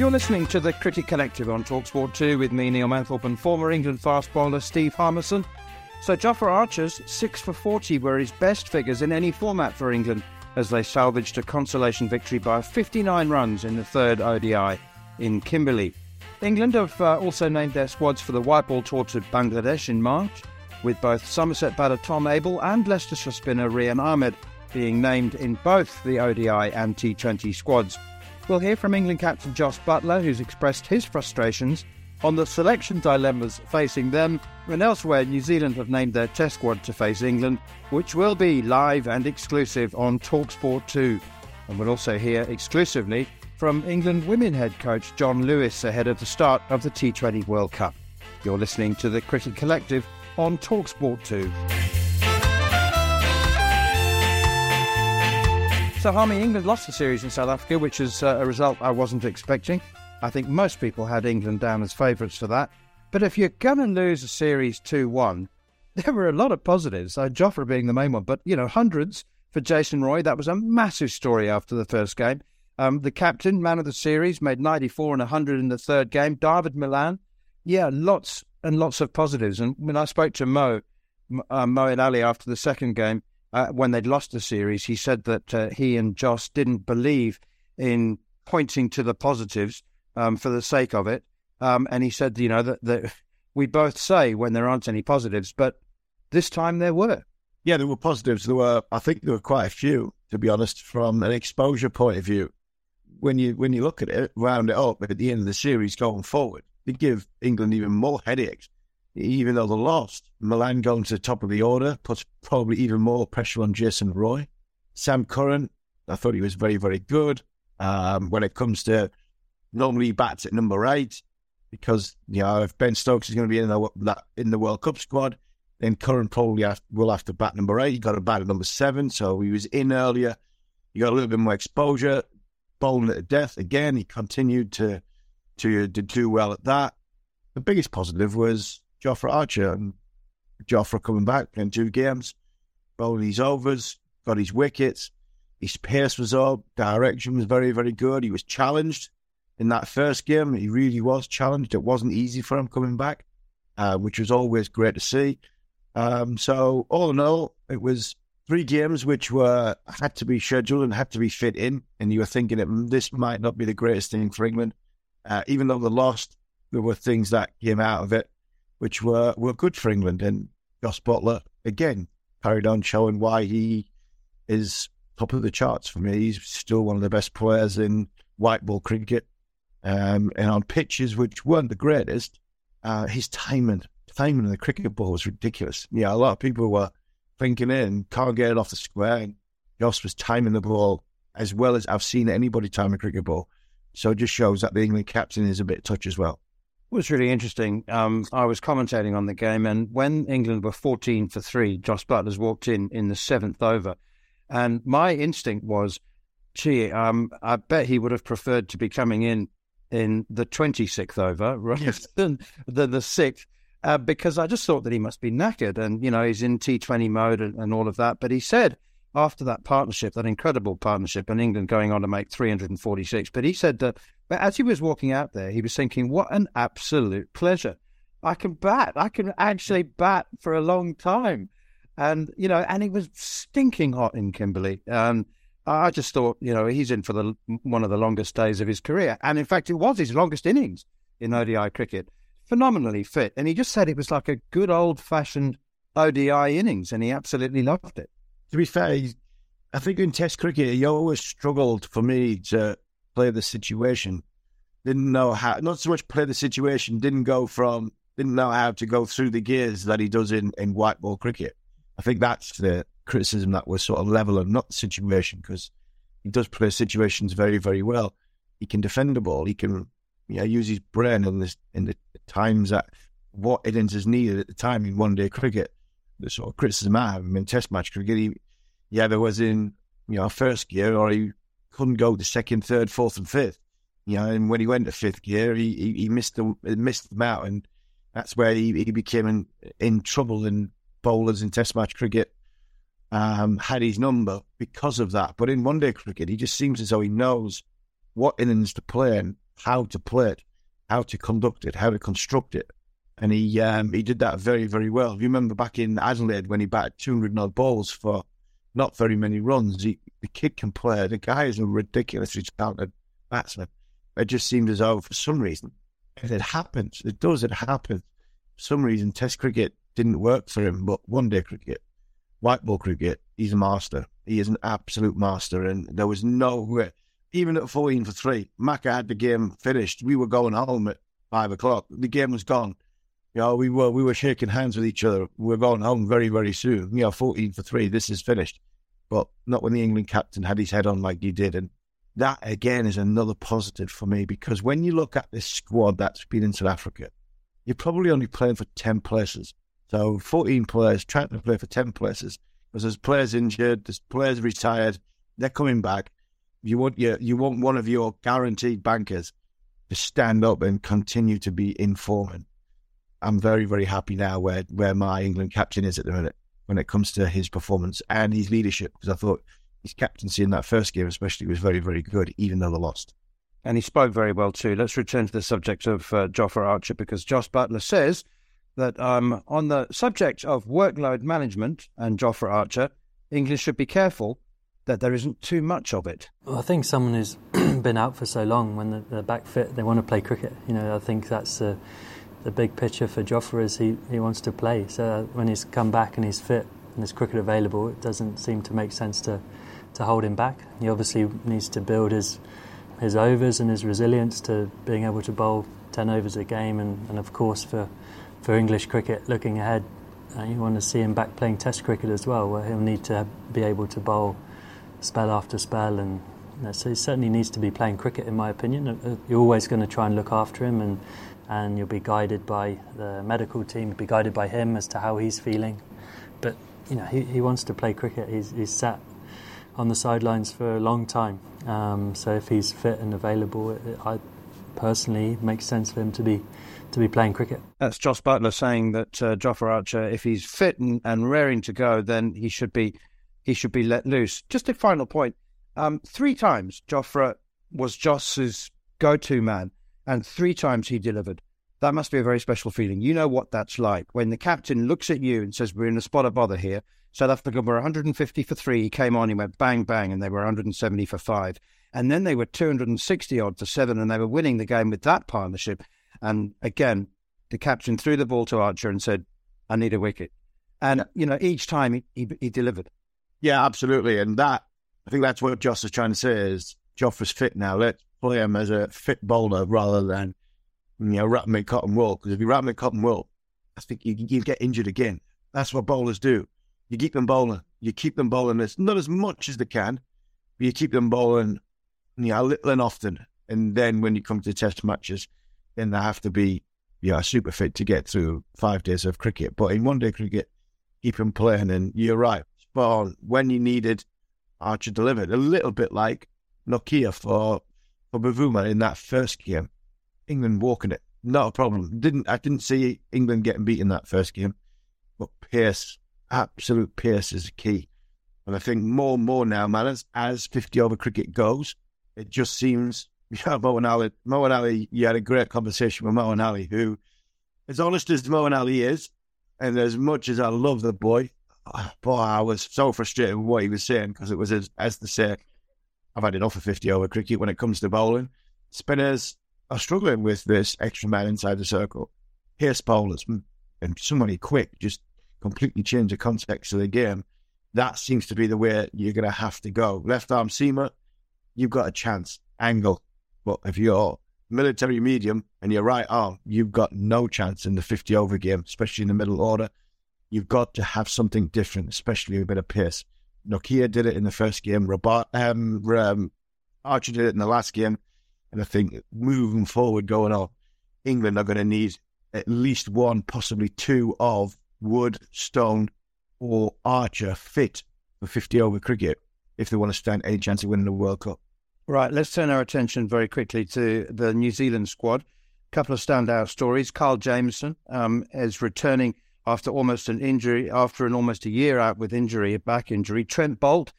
You're listening to the Cricket Collective on Talksport 2 with me, Neil Manthorp, and former England fast bowler Steve Harmison. So Jofra Archer's 6 for 40 were his best figures in any format for England as they salvaged a consolation victory by 59 runs in the third ODI in Kimberley. England have uh, also named their squads for the white ball tour to Bangladesh in March, with both Somerset batter Tom Abell and Leicestershire spinner Rehan Ahmed being named in both the ODI and T20 squads. We'll hear from England captain Jos Buttler, who's expressed his frustrations on the selection dilemmas facing them, and elsewhere New Zealand have named their test squad to face England, which will be live and exclusive on Talksport 2. And we'll also hear exclusively from England women head coach John Lewis ahead of the start of the T20 World Cup. You're listening to the Cricket Collective on Talksport 2. So, Harmy, England lost the series in South Africa, which is uh, a result I wasn't expecting. I think most people had England down as favourites for that. But if you're going to lose a series 2 1, there were a lot of positives, uh, Jofra being the main one, but, you know, hundreds for Jason Roy. That was a massive story after the first game. Um, the captain, man of the series, made 94 and 100 in the third game. David Malan, yeah, lots and lots of positives. And when I spoke to Mo, uh, and Ali after the second game, uh, when they'd lost the series, he said that uh, he and Jos didn't believe in pointing to the positives um, for the sake of it. Um, and he said, you know, that, that we both say when there aren't any positives, but this time there were. Yeah, there were positives. There were, I think, there were quite a few, to be honest, from an exposure point of view. When you when you look at it, round it up at the end of the series going forward, they give England even more headaches even though they lost. Malan going to the top of the order puts probably even more pressure on Jason Roy. Sam Curran, I thought he was very, very good. Um, when it comes to normally bats at number eight because you know if Ben Stokes is going to be in the in the World Cup squad, then Curran probably have, will have to bat number eight. He got a bat at number seven, so he was in earlier. He got a little bit more exposure, bowling at death again. He continued to to to do well at that. The biggest positive was Jofra Archer and Jofra coming back playing two games, bowling his overs, got his wickets. His pace was up, direction was very, very good. He was challenged in that first game. He really was challenged. It wasn't easy for him coming back, uh, which was always great to see. Um, so all in all, it was three games which were had to be scheduled and had to be fit in. And you were thinking that this might not be the greatest thing for England, uh, even though they lost. There were things that came out of it which were, were good for England. And Jos Buttler, again, carried on showing why he is top of the charts for me. He's still one of the best players in white ball cricket. Um, and on pitches which weren't the greatest, uh, his timing, timing in the cricket ball was ridiculous. Yeah, a lot of people were thinking in, can't get it off the square. And was timing the ball as well as I've seen anybody time a cricket ball. So it just shows that the England captain is a bit touch as well. Was really interesting. Um, I was commentating on the game, and when England were 14 for three, Jos Buttler's walked in in the seventh over. And my instinct was, gee, um, I bet he would have preferred to be coming in in the 26th over rather yes. than, than the sixth. Uh, because I just thought that he must be knackered and, you know, he's in T20 mode and, and all of that. But he said after that partnership, that incredible partnership, and England going on to make 346, but he said that but as he was walking out there, he was thinking, what an absolute pleasure. I can bat. I can actually bat for a long time. And, you know, and it was stinking hot in Kimberley. Um, I just thought, you know, he's in for the one of the longest days of his career. And in fact, it was his longest innings in ODI cricket. Phenomenally fit. And he just said it was like a good old fashioned ODI innings, and he absolutely loved it. To be fair, I think in Test cricket, he always struggled for me to play the situation. Didn't know how, not so much play the situation, didn't go from, didn't know how to go through the gears that he does in, in white ball cricket. I think that's the criticism that was sort of level and not the situation because he does play situations very, very well. He can defend the ball. He can you know, use his brain in, this, in the times that what innings is needed at the time in one day cricket. The sort of criticism I have him in Test match cricket, he, he either was in you know first gear or he couldn't go to second, third, fourth, and fifth. You know, and when he went to fifth gear, he he, he missed the missed them out, and that's where he, he became in, in trouble in bowlers in Test match cricket. Um, had his number because of that, but in one day cricket, he just seems as though he knows what innings to play and how to play it, how to conduct it, how to construct it, and he um, he did that very very well. You remember back in Adelaide when he batted two hundred odd balls for not very many runs. He, the kid can play. The guy is a ridiculously talented batsman. It just seemed as though, for some reason, it happens, it does, it happens. For some reason, Test cricket didn't work for him, but one day cricket, white ball cricket, he's a master. He is an absolute master. And there was no way, even at 14 for three, Macca had the game finished. We were going home at five o'clock. The game was gone. You know, we were we were shaking hands with each other. We're going home very, very soon. You know, 14 for three, this is finished but not when the England captain had his head on like he did. And that again is another positive for me because when you look at this squad that's been in South Africa, you're probably only playing for 10 places. So 14 players trying to play for 10 places because there's players injured, there's players retired, they're coming back. You want your, you want one of your guaranteed bankers to stand up and continue to be informing. I'm very, very happy now where, where my England captain is at the minute when it comes to his performance and his leadership because I thought his captaincy in that first game, especially, was very, very good, even though they lost. And he spoke very well too. Let's return to the subject of uh, Jofra Archer because Jos Buttler says that um, on the subject of workload management and Jofra Archer, England should be careful that there isn't too much of it. Well, I think someone who's been out for so long, when they're back fit, they want to play cricket. You know, I think that's. Uh, the big picture for Jofra is he, he wants to play. So when he's come back and he's fit and there's cricket available, it doesn't seem to make sense to, to hold him back. He obviously needs to build his his overs and his resilience to being able to bowl 10 overs a game. And, and of course, for, for English cricket, looking ahead, uh, you want to see him back playing Test cricket as well, where he'll need to be able to bowl spell after spell. And you know, so he certainly needs to be playing cricket, in my opinion. Uh, you're always going to try and look after him and and you'll be guided by the medical team, be guided by him as to how he's feeling. But you know, he, he wants to play cricket. He's, he's sat on the sidelines for a long time. Um, so if he's fit and available, it, I personally makes sense for him to be to be playing cricket. That's Jos Buttler saying that uh, Archer, if he's fit and, and raring to go, then he should be he should be let loose. Just a final point: um, three times Jofra was Jos's go-to man and three times he delivered. That must be a very special feeling. You know what that's like when the captain looks at you and says, We're in a spot of bother here. South Africa were 150 for three. He came on, he went bang, bang, and they were 170 for five. And then they were 260 odd for seven, and they were winning the game with that partnership. And again, the captain threw the ball to Archer and said, I need a wicket. And, you know, each time he, he, he delivered. Yeah, absolutely. And that, I think that's what Jos is trying to say is Jofra's fit now. Let's play him as a fit bowler rather than you know wrap him in cotton wool. Because if you wrap him in cotton wool, I think you, you get injured again. That's what bowlers do. You keep them bowling. You keep them bowling as not as much as they can, but you keep them bowling, you know, little and often. And then when you come to test matches, then they have to be you know, super fit to get through five days of cricket. But in one day cricket, keep them playing. And you're right, spot on. When you needed, Archer delivered. A little bit like Nortje for for Bavuma in that first game. England walking it, not a problem. Didn't I didn't see England getting beaten that first game, but Pearce, absolute Pearce is key. And I think more and more now, man, as, as 50 over cricket goes, it just seems, yeah, Moeen Ali, Moeen Ali, you had a great conversation with Moeen Ali, who, as honest as Moeen Ali is, and as much as I love the boy, boy, I was so frustrated with what he was saying because it was as, as say, I've had enough of 50 over cricket when it comes to bowling. Spinners are struggling with this extra man inside the circle. Here's bowlers hmm, and somebody quick just completely change the context of the game that seems to be the way you're going to have to go. Left arm seamer, you've got a chance. Angle. But if you're military medium and your right arm, you've got no chance in the 50 over game, especially in the middle order. You've got to have something different, especially a bit of pace. Nortje did it in the first game. Robert, um, um, Archer did it in the last game. And I think moving forward, going on, England are going to need at least one, possibly two of Wood, Stone, or Archer fit for 50 over cricket if they want to stand any chance of winning the World Cup. Right, let's turn our attention very quickly to the New Zealand squad. A couple of standout stories. Kyle Jamieson um, is returning after almost an injury, after an almost a year out with injury, a back injury. Trent Boult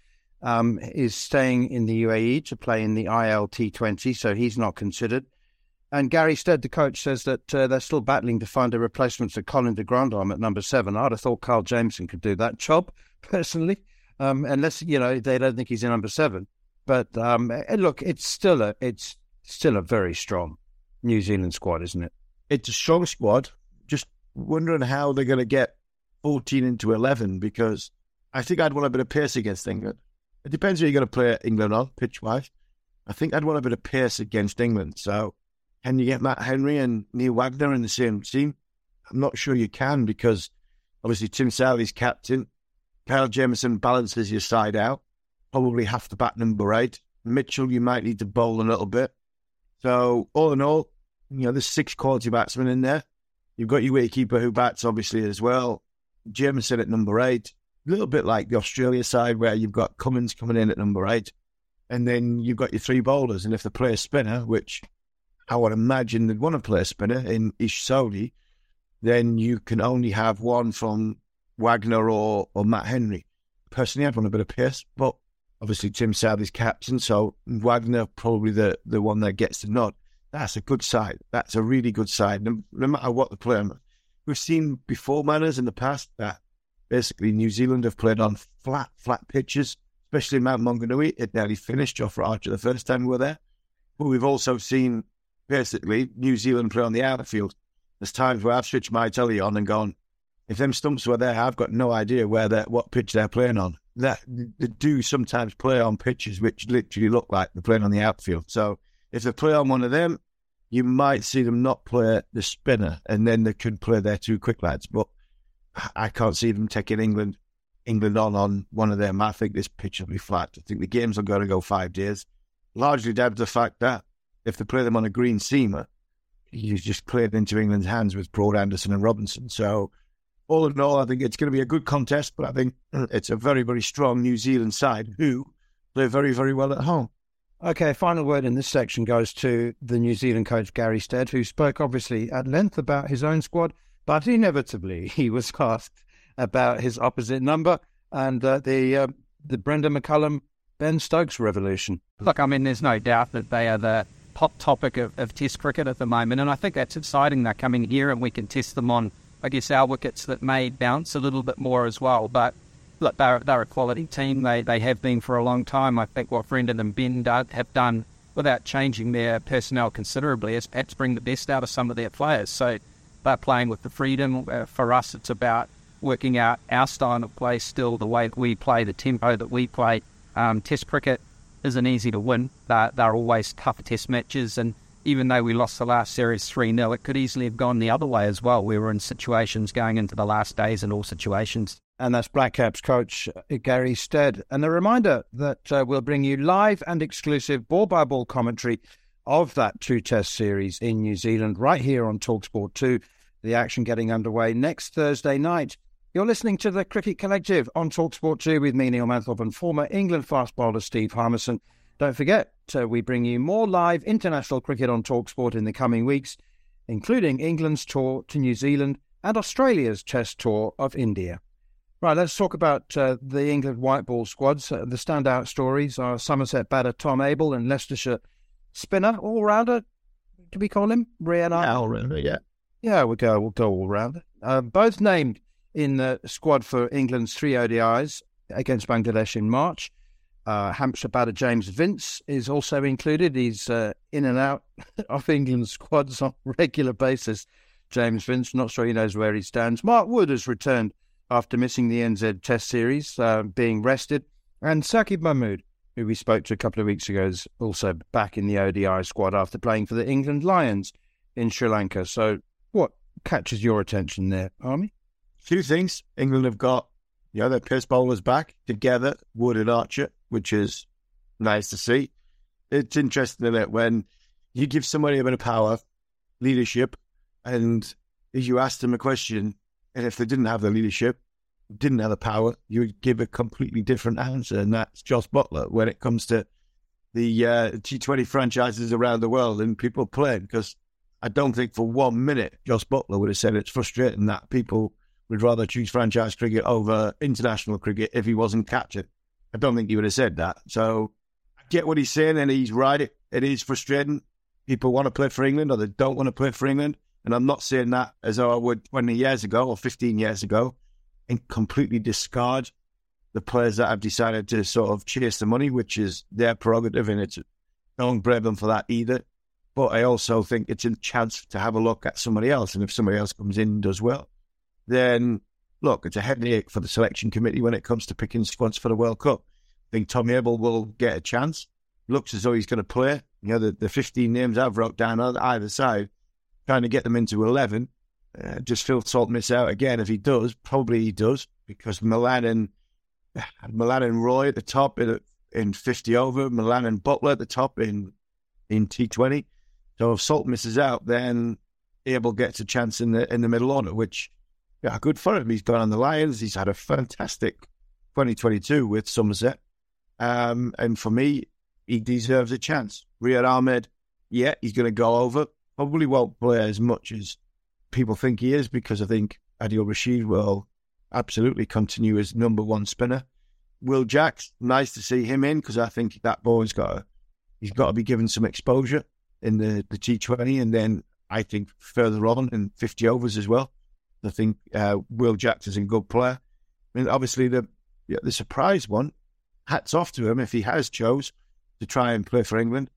um, is staying in the UAE to play in the ILT20, so he's not considered. And Gary Stead, the coach, says that uh, they're still battling to find a replacement for Colin de Grandhomme at number seven. I'd have thought Kyle Jamieson could do that job, personally, um, unless, you know, they don't think he's in number seven. But um, eh, look, it's still a it's still a very strong New Zealand squad, isn't it? It's a strong squad. Just wondering how they're going to get 14 into 11 because I think I'd want a bit of pace against England. It depends who you're going to play England on, pitch wise. I think I'd want a bit of pace against England. So can you get Matt Henry and Neil Wagner in the same team? I'm not sure you can because obviously Tim Southee's captain. Kyle Jamieson balances your side out. Probably have to bat number eight. Mitchell, you might need to bowl a little bit. So all in all, you know, there's six quality batsmen in there. You've got your wicketkeeper who bats obviously as well. Jamieson at number eight. A little bit like the Australia side where you've got Cummins coming in at number eight. And then you've got your three bowlers. And if they play a spinner, which I would imagine they'd want to play a spinner in Ish Sodhi, then you can only have one from Wagner or, or Matt Henry. Personally, I'd want a bit of pace, but obviously Tim Southee's captain, so Wagner probably the, the one that gets the nod. That's a good side. That's a really good side. No, no matter what the player, we've seen before manners in the past that basically New Zealand have played on flat, flat pitches, especially Mount Maunganui. It nearly finished Jofra Archer the first time we were there. But we've also seen basically New Zealand play on the outfield. There's times where I've switched my telly on and gone, if them stumps were there, I've got no idea where they what pitch they're playing on. That they do sometimes play on pitches which literally look like they're playing on the outfield. So if they play on one of them, you might see them not play the spinner, and then they could play their two quick lads. But I can't see them taking England England on on one of them. I think this pitch will be flat. I think the games are going to go five days, largely down to the fact that if they play them on a green seamer, you just it into England's hands with Broad, Anderson, and Robinson. So, all in all, I think it's going to be a good contest, but I think it's a very, very strong New Zealand side who play very, very well at home. Okay, final word in this section goes to the New Zealand coach Gary Stead, who spoke obviously at length about his own squad, but inevitably he was asked about his opposite number and uh, the uh, the Brendon McCullum Ben Stokes revolution. Look, I mean, there's no doubt that they are the hot topic of, of Test cricket at the moment, and I think that's exciting. They're coming here, and we can test them on, I guess, our wickets that may bounce a little bit more as well. But look, they're, they're a quality team. They they have been for a long time. I think what Brendon and Ben do, have done without changing their personnel considerably is perhaps bring the best out of some of their players. So they're playing with the freedom. Uh, for us, it's about working out our style of play still, the way that we play, the tempo that we play. Um, test cricket isn't easy to win. They're, they're always tough test matches. And even though we lost the last series 3 0, it could easily have gone the other way as well. We were in situations going into the last days in all situations. And that's Black Caps coach uh, Gary Stead. And a reminder that uh, we'll bring you live and exclusive ball by ball commentary of that two test series in New Zealand right here on Talksport 2. The action getting underway next Thursday night. You're listening to the Cricket Collective on Talksport 2 with me, Neil Manthorp, and former England fast bowler Steve Harmison. Don't forget, uh, we bring you more live international cricket on Talksport in the coming weeks, including England's tour to New Zealand and Australia's Test tour of India. Right, let's talk about uh, the England white ball squads. Uh, the standout stories are Somerset batter Tom Abell and Leicestershire spinner, all rounder. Do we call him Rian? Yeah, all rounder. Yeah, yeah, we'll go. We'll go all rounder. Uh, both named in the squad for England's three ODIs against Bangladesh in March. Uh, Hampshire batter James Vince is also included. He's uh, in and out of England's squads on a regular basis. James Vince, not sure he knows where he stands. Mark Wood has returned after missing the NZ Test Series, uh, being rested. And Saqib Mahmood, who we spoke to a couple of weeks ago, is also back in the ODI squad after playing for the England Lions in Sri Lanka. So, what catches your attention there, Harmy? Few things. England have got, you know, their pace bowlers back together, Wood and Archer, which is nice to see. It's interesting, isn't it, when you give somebody a bit of power, leadership, and if you ask them a question, and if they didn't have the leadership, didn't have the power, you would give a completely different answer. And that's Jos Buttler when it comes to the uh, T20 franchises around the world and people playing. Because I don't think for one minute Jos Buttler would have said it's frustrating that people would rather choose franchise cricket over international cricket if he wasn't captain. I don't think he would have said that. So I get what he's saying, and he's right. It, it is frustrating. People want to play for England or they don't want to play for England. And I'm not saying that as though I would 20 years ago or 15 years ago and completely discard the players that have decided to sort of chase the money, which is their prerogative. And it's don't blame them for that either. But I also think it's a chance to have a look at somebody else. And if somebody else comes in and does well, then look, it's a headache for the selection committee when it comes to picking squads for the World Cup. I think Tommy Abell will get a chance. Looks as though he's going to play. You know, the, the 15 names I've wrote down on either side trying to get them into 11. Uh, just Phil Salt miss out again. If he does, probably he does, because Malan and, Malan and Roy at the top in, in 50 over, Malan and Buttler at the top in, in T20. So if Salt misses out, then Abell gets a chance in the in the middle order, which, yeah, good for him. He's gone on the Lions. He's had a fantastic 2022 with Somerset. Um, and for me, he deserves a chance. Riyad Ahmed, yeah, he's going to go over probably won't play as much as people think he is because I think Adil Rashid will absolutely continue as number one spinner. Will Jacks, nice to see him in because I think that boy's got to, he's got to be given some exposure in the, the T20 and then I think further on in 50 overs as well. I think uh, Will Jacks is a good player. I mean, obviously the the surprise one, hats off to him if he has chose to try and play for England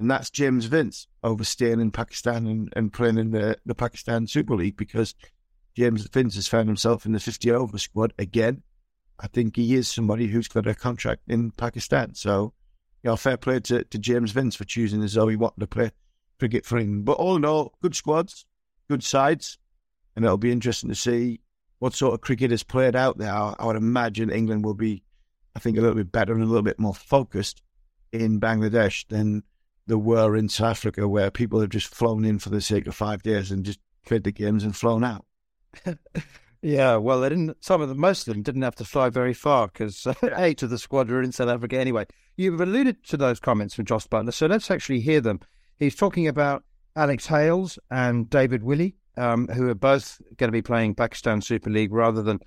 and that's James Vince overstaying in Pakistan and, and playing in the, the Pakistan Super League because James Vince has found himself in the 50 over squad again. I think he is somebody who's got a contract in Pakistan. So, you know, fair play to, to James Vince for choosing as though he wanted to play cricket for England. But all in all, good squads, good sides, and it'll be interesting to see what sort of cricket is played out there. I would imagine England will be, I think, a little bit better and a little bit more focused in Bangladesh than there were in South Africa, where people have just flown in for the sake of five days and just played the games and flown out. yeah, well, they didn't. Some of them, most of them, didn't have to fly very far because eight of the squad were in South Africa anyway. You've alluded to those comments from Jos Buttler, so let's actually hear them. He's talking about Alex Hales and David Willey, um, who are both going to be playing Pakistan Super League rather than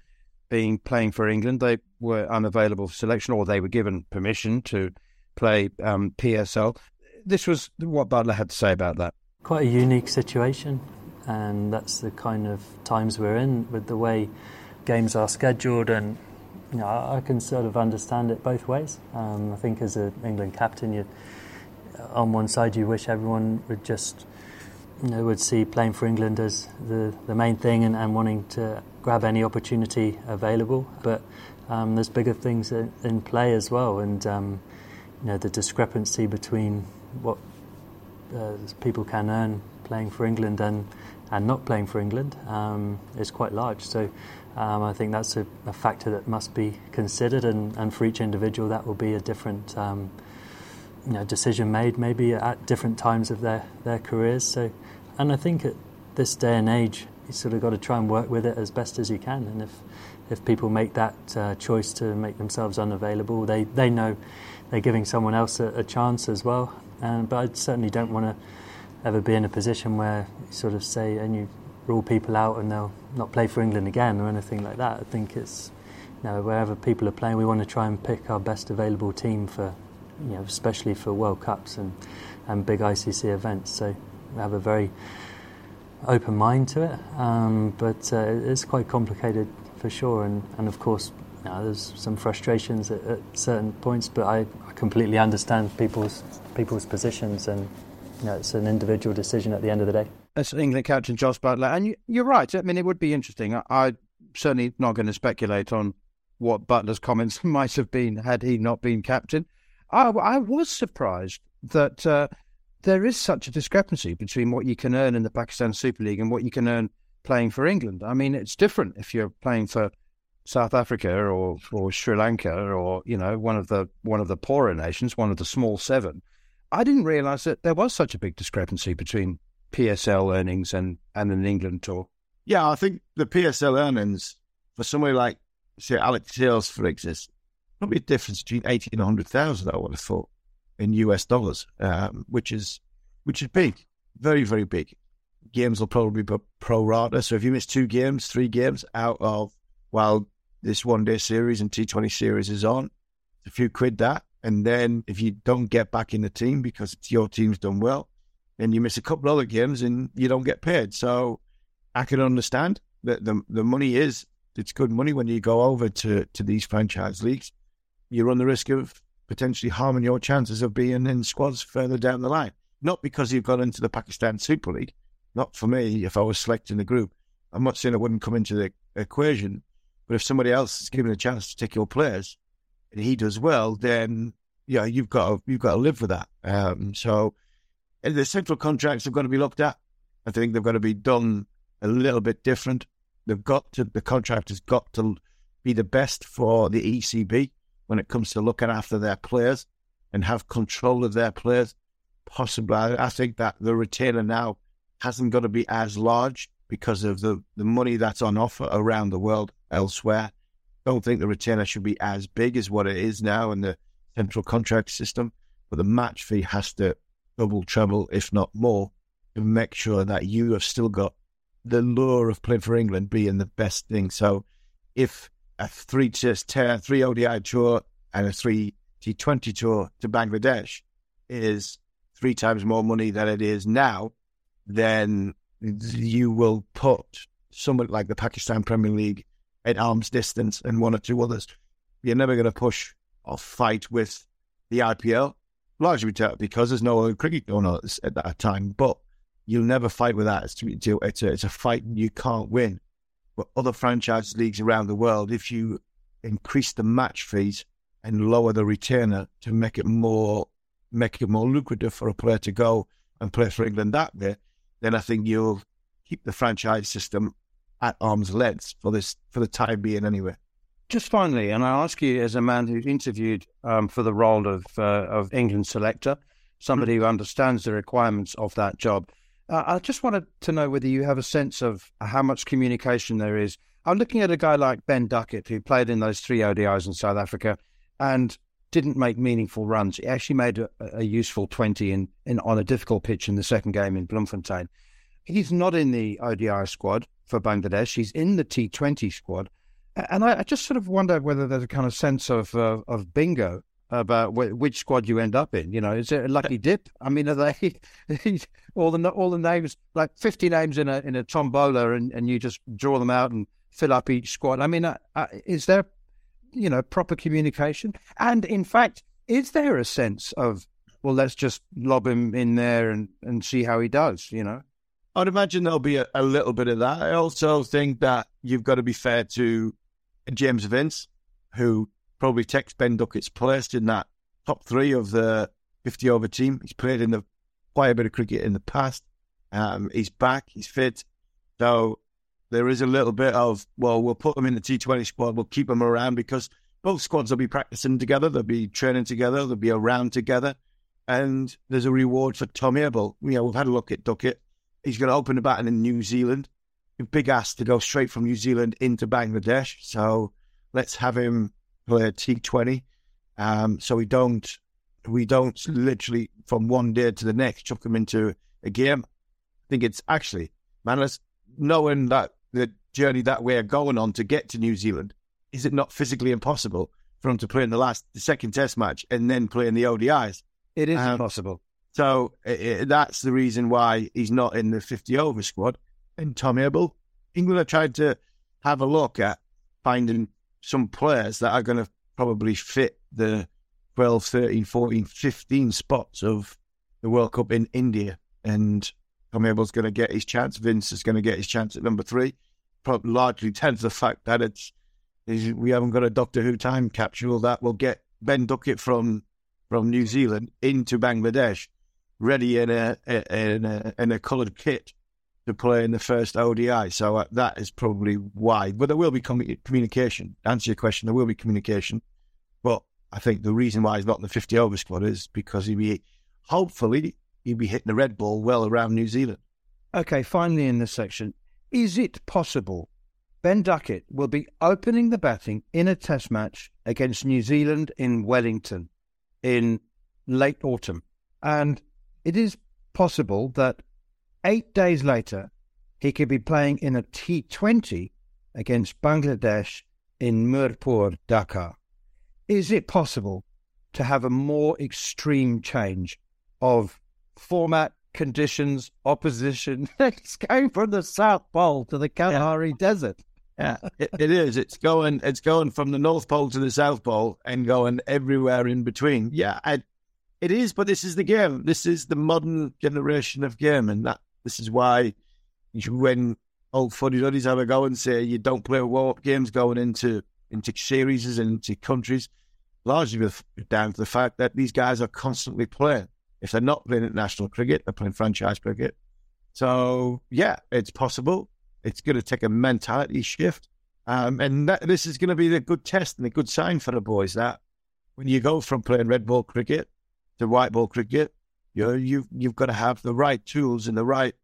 being playing for England. They were unavailable for selection, or they were given permission to play um, PSL this was what Buttler had to say about that. Quite a unique situation, and that's the kind of times we're in with the way games are scheduled. And you know, I, can sort of understand it both ways. Um, I think as an England captain, you on one side you wish everyone would just you know would see playing for England as the the main thing and, and wanting to grab any opportunity available, but um, there's bigger things in, in, play as well, and um, you know the discrepancy between what uh, people can earn playing for England and and not playing for England um, is quite large. So um, I think that's a, a, factor that must be considered, and, and for each individual that will be a different um, you know, decision made maybe at different times of their, their careers. So, and I think at this day and age, you sort of got to try and work with it as best as you can. And if if people make that uh, choice to make themselves unavailable, they they know they're giving someone else a, a chance as well. Um, but I certainly don't want to ever be in a position where you sort of say and you rule people out and they'll not play for England again or anything like that. I think it's you know wherever people are playing, we want to try and pick our best available team for you know especially for World Cups and and big ICC events. So we have a very open mind to it, um, but uh, it's quite complicated for sure. And, and of course, there's some frustrations at, at certain points, but I, I, completely understand people's people's positions, and you know, it's an individual decision at the end of the day. As England captain Jos Buttler. and you, are right. I mean, it would be interesting. I'm certainly not going to speculate on what Buttler's comments might have been had he not been captain. I, I was surprised that uh, there is such a discrepancy between what you can earn in the Pakistan Super League and what you can earn playing for England. I mean, it's different if you're playing for South Africa or, or Sri Lanka or you know one of the one of the poorer nations, one of the small seven. I didn't realise that there was such a big discrepancy between PSL earnings and, and an England tour. Yeah, I think the PSL earnings for somebody like say Alex Hales, for instance, probably a difference between eighty and hundred thousand. I would have thought in US dollars, um, which is which is big, very very big. Games will probably be pro rata. So if you miss two games, three games out of while this one day series and T Twenty series is on, a few quid that. And then if you don't get back in the team because your team's done well, then you miss a couple of other games and you don't get paid. So I can understand that the the money is it's good money when you go over to to these franchise leagues. You run the risk of potentially harming your chances of being in squads further down the line. Not because you've gone into the Pakistan Super League. Not for me, if I was selecting the group. I'm not saying it wouldn't come into the equation, but if somebody else is given a chance to take your players and he does well, then yeah, you've got to, you've got to live with that. Um, so the central contracts have got to be looked at. I think they've got to be done a little bit different. They've got to the contract has got to be the best for the ECB when it comes to looking after their players and have control of their players. Possibly, I think that the retainer now hasn't got to be as large because of the, the money that's on offer around the world elsewhere. Don't think the retainer should be as big as what it is now in the central contract system, but the match fee has to double, treble, if not more, to make sure that you have still got the lure of playing for England being the best thing. So if a three test three ODI tour and a three T20 tour to Bangladesh is three times more money than it is now, then you will put somebody like the Pakistan Premier League at arm's distance and one or two others. You're never going to push or fight with the IPL, largely because there's no cricket going on at that time. But you'll never fight with that. It's, it's, a, it's a fight you can't win but other franchise leagues around the world, if you increase the match fees and lower the retainer to make it more make it more lucrative for a player to go and play for England that way, then I think you'll keep the franchise system at arm's length for this for the time being anyway. Just finally, and I ask you as a man who's interviewed um, for the role of uh, of England selector, somebody who understands the requirements of that job. Uh, I just wanted to know whether you have a sense of how much communication there is. I'm looking at a guy like Ben Duckett, who played in those three ODIs in South Africa and didn't make meaningful runs. He actually made a, a useful 20 in, in, on a difficult pitch in the second game in Bloemfontein. He's not in the ODI squad for Bangladesh. He's in the T20 squad. And I, I just sort of wonder whether there's a kind of sense of uh, of bingo about wh- which squad you end up in. You know, is it a lucky dip? I mean, are they all the all the names like fifty names in a in a tombola, and, and you just draw them out and fill up each squad? I mean, uh, uh, is there you know proper communication? And in fact, is there a sense of well, let's just lob him in there and and see how he does? You know. I'd imagine there'll be a, a little bit of that. I also think that you've got to be fair to James Vince, who probably takes Ben Duckett's place in that top three of the 50 over team. He's played in the quite a bit of cricket in the past. Um, he's back, he's fit. So there is a little bit of, well, we'll put him in the T20 squad, we'll keep him around because both squads will be practicing together, they'll be training together, they'll be around together. and there's a reward for Tom Abell. You know, we've had a look at Duckett. He's going to open the batting in New Zealand. Big ass to go straight from New Zealand into Bangladesh. So let's have him play a T20. Um, so we don't we don't literally from one day to the next chuck him into a game. I think it's actually, man, let's knowing that the journey that we're going on to get to New Zealand, is it not physically impossible for him to play in the last, the second test match and then play in the ODIs? It is um, possible. So it, that's the reason why he's not in the 50 over squad. And Tom Abell, England have tried to have a look at finding some players that are going to probably fit the 12, 13, 14, 15 spots of the World Cup in India. And Tom Abell's going to get his chance. Vince is going to get his chance at number three. Probably largely down to the fact that it's we haven't got a Doctor Who time capsule that will get Ben Duckett from from New Zealand into Bangladesh, ready in a in a, in a coloured kit to play in the first ODI. So uh, that is probably why. But there will be com- communication. answer your question, there will be communication. But I think the reason why he's not in the 50 over squad is because he'll be, hopefully, he'll be hitting the red ball well around New Zealand. Okay, finally in this section, is it possible Ben Duckett will be opening the batting in a test match against New Zealand in Wellington in late autumn? And it is possible that eight days later, he could be playing in a T20 against Bangladesh in Mirpur, Dhaka. Is it possible to have a more extreme change of format, conditions, opposition? it's going from the South Pole to the Kalahari yeah. Desert. Yeah, it, it is. It's going. It's going from the North Pole to the South Pole and going everywhere in between. Yeah, I, it is. But this is the game. This is the modern generation of game, and that this is why when old fuddy duddies have a go and say you don't play warm up games going into into series and into countries, largely down to the fact that these guys are constantly playing. If they're not playing international cricket, they're playing franchise cricket. So, yeah, it's possible. It's going to take a mentality shift. Um, and that, this is going to be a good test and a good sign for the boys that when you go from playing red ball cricket to white ball cricket, you know, you've, you've got to have the right tools and the right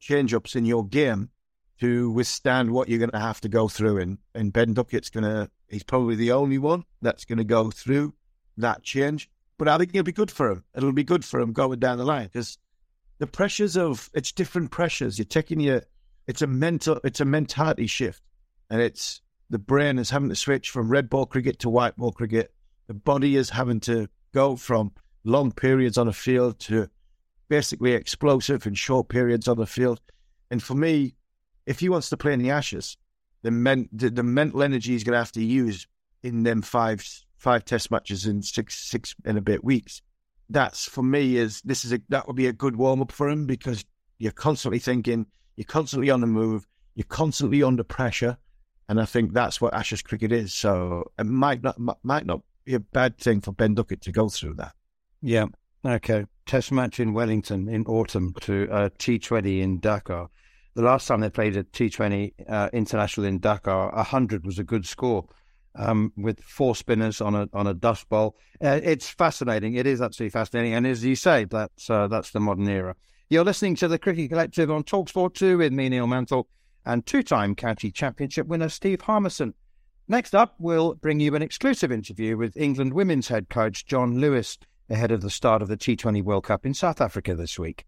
change ups in your game to withstand what you're going to have to go through. And, and Ben Duckett's going to, he's probably the only one that's going to go through that change. But I think it'll be good for him. It'll be good for him going down the line because the pressures of, it's different pressures. You're taking your, it's a mental, it's a mentality shift. And it's, the brain is having to switch from red ball cricket to white ball cricket. The body is having to go from long periods on a field to basically explosive in short periods on the field. And for me, if he wants to play in the Ashes, the, men, the, the mental energy he's going to have to use in them five five test matches in six six and a bit weeks. That's for me is this is a that would be a good warm up for him because you're constantly thinking, you're constantly on the move, you're constantly under pressure, and I think that's what Ashes cricket is. So it might not might not be a bad thing for Ben Duckett to go through that. Yeah. Okay. Test match in Wellington in autumn to uh, T20 in Dhaka the last time they played a T20 uh, international in Dhaka, 100 was a good score. Um, with four spinners on a on a dust bowl, uh, it's fascinating. It is absolutely fascinating, and as you say, that's uh, that's the modern era. You're listening to the Cricket Collective on Talksport Two with me, Neil Mantle, and two-time county championship winner Steve Harmison. Next up, we'll bring you an exclusive interview with England women's head coach John Lewis ahead of the start of the T20 World Cup in South Africa this week.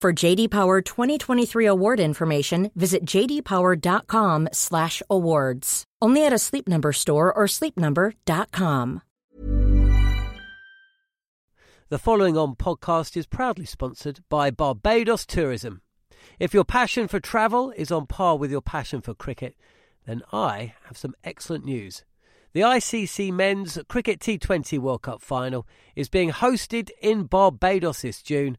For JD Power 2023 award information, visit jdpower.com/awards. Only at a Sleep Number store or sleepnumber.com. The following on podcast is proudly sponsored by Barbados Tourism. If your passion for travel is on par with your passion for cricket, then I have some excellent news. The ICC Men's Cricket T20 World Cup final is being hosted in Barbados this June,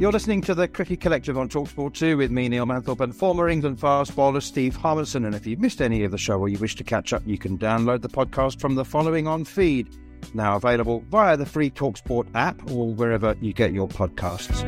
You're listening to the Cricket Collective on Talksport 2 with me, Neil Manthorp, and former England fast bowler Steve Harmison. And if you've missed any of the show or you wish to catch up, you can download the podcast from the following on feed. Now available via the free Talksport app or wherever you get your podcasts.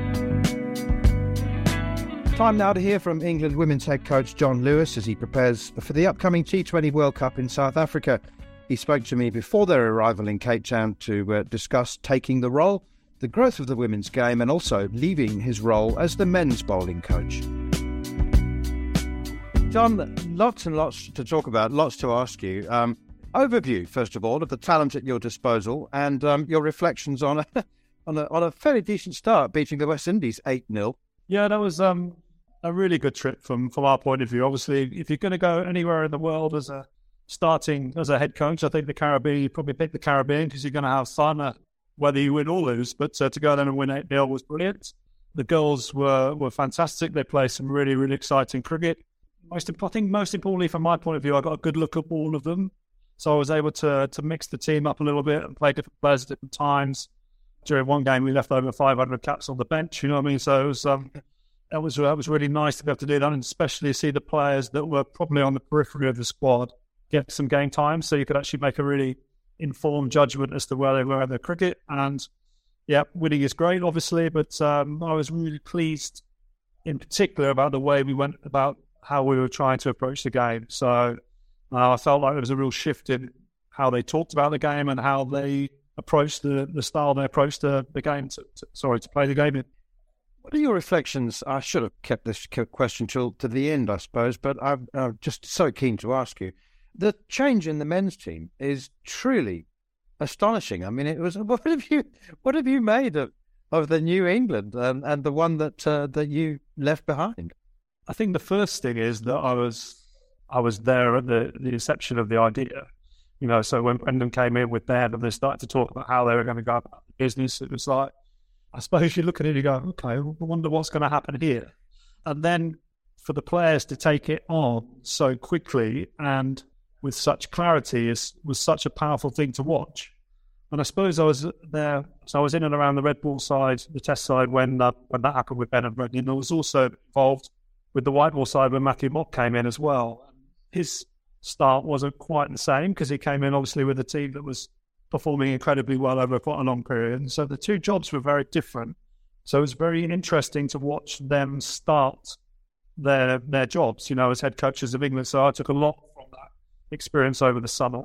Time now to hear from England women's head coach John Lewis as he prepares for the upcoming T20 World Cup in South Africa. He spoke to me before their arrival in Cape Town to uh, discuss taking the role the growth of the women's game, and also leaving his role as the men's bowling coach. John, lots and lots to talk about, lots to ask you. Um, overview, first of all, of the talent at your disposal and um, your reflections on a, on, a, on a fairly decent start, beating the West Indies 8 0. Yeah, that was um, a really good trip from, from our point of view. Obviously, if you're going to go anywhere in the world as a starting as a head coach, I think the Caribbean, you probably pick the Caribbean because you're going to have fun. Uh, whether you win or lose. But uh, to go there and win 8 0 was brilliant. The girls were, were fantastic. They played some really, really exciting cricket. Most, I think most importantly, from my point of view, I got a good look at all of them. So I was able to to mix the team up a little bit and play different players at different times. During one game, we left over 500 caps on the bench. You know what I mean? So it was um, that was that was really nice to be able to do that, and especially see the players that were probably on the periphery of the squad get some game time, so you could actually make a really informed judgment as to where they were in their cricket. And yeah, winning is great, obviously, but um, I was really pleased in particular about the way we went about how we were trying to approach the game. So uh, I felt like there was a real shift in how they talked about the game and how they approached the, the style they approached the, the game to, to, sorry to play the game in. What are your reflections? I should have kept this question till to the end, I suppose, but I'm, I'm just so keen to ask you the change in the men's team is truly astonishing. I mean, it was what have you what have you made of, of the New England and, and the one that uh, that you left behind? I think the first thing is that I was I was there at the the inception of the idea. You know, so when Brendan came in with Ben and they started to talk about how they were going to go about business, it was like, I suppose you look at it and you go, okay, I wonder what's going to happen here. And then for the players to take it on so quickly and with such clarity is was such a powerful thing to watch. And I suppose I was there, so I was in and around the red ball side, the test side when uh, when that happened with Ben and Brendan. I was also involved with the white ball side when Matthew Mott came in as well. His start wasn't quite the same because he came in obviously with a team that was performing incredibly well over quite a long period. And so the two jobs were very different. So it was very interesting to watch them start their their jobs, you know, as head coaches of England. So I took a lot experience over the summer.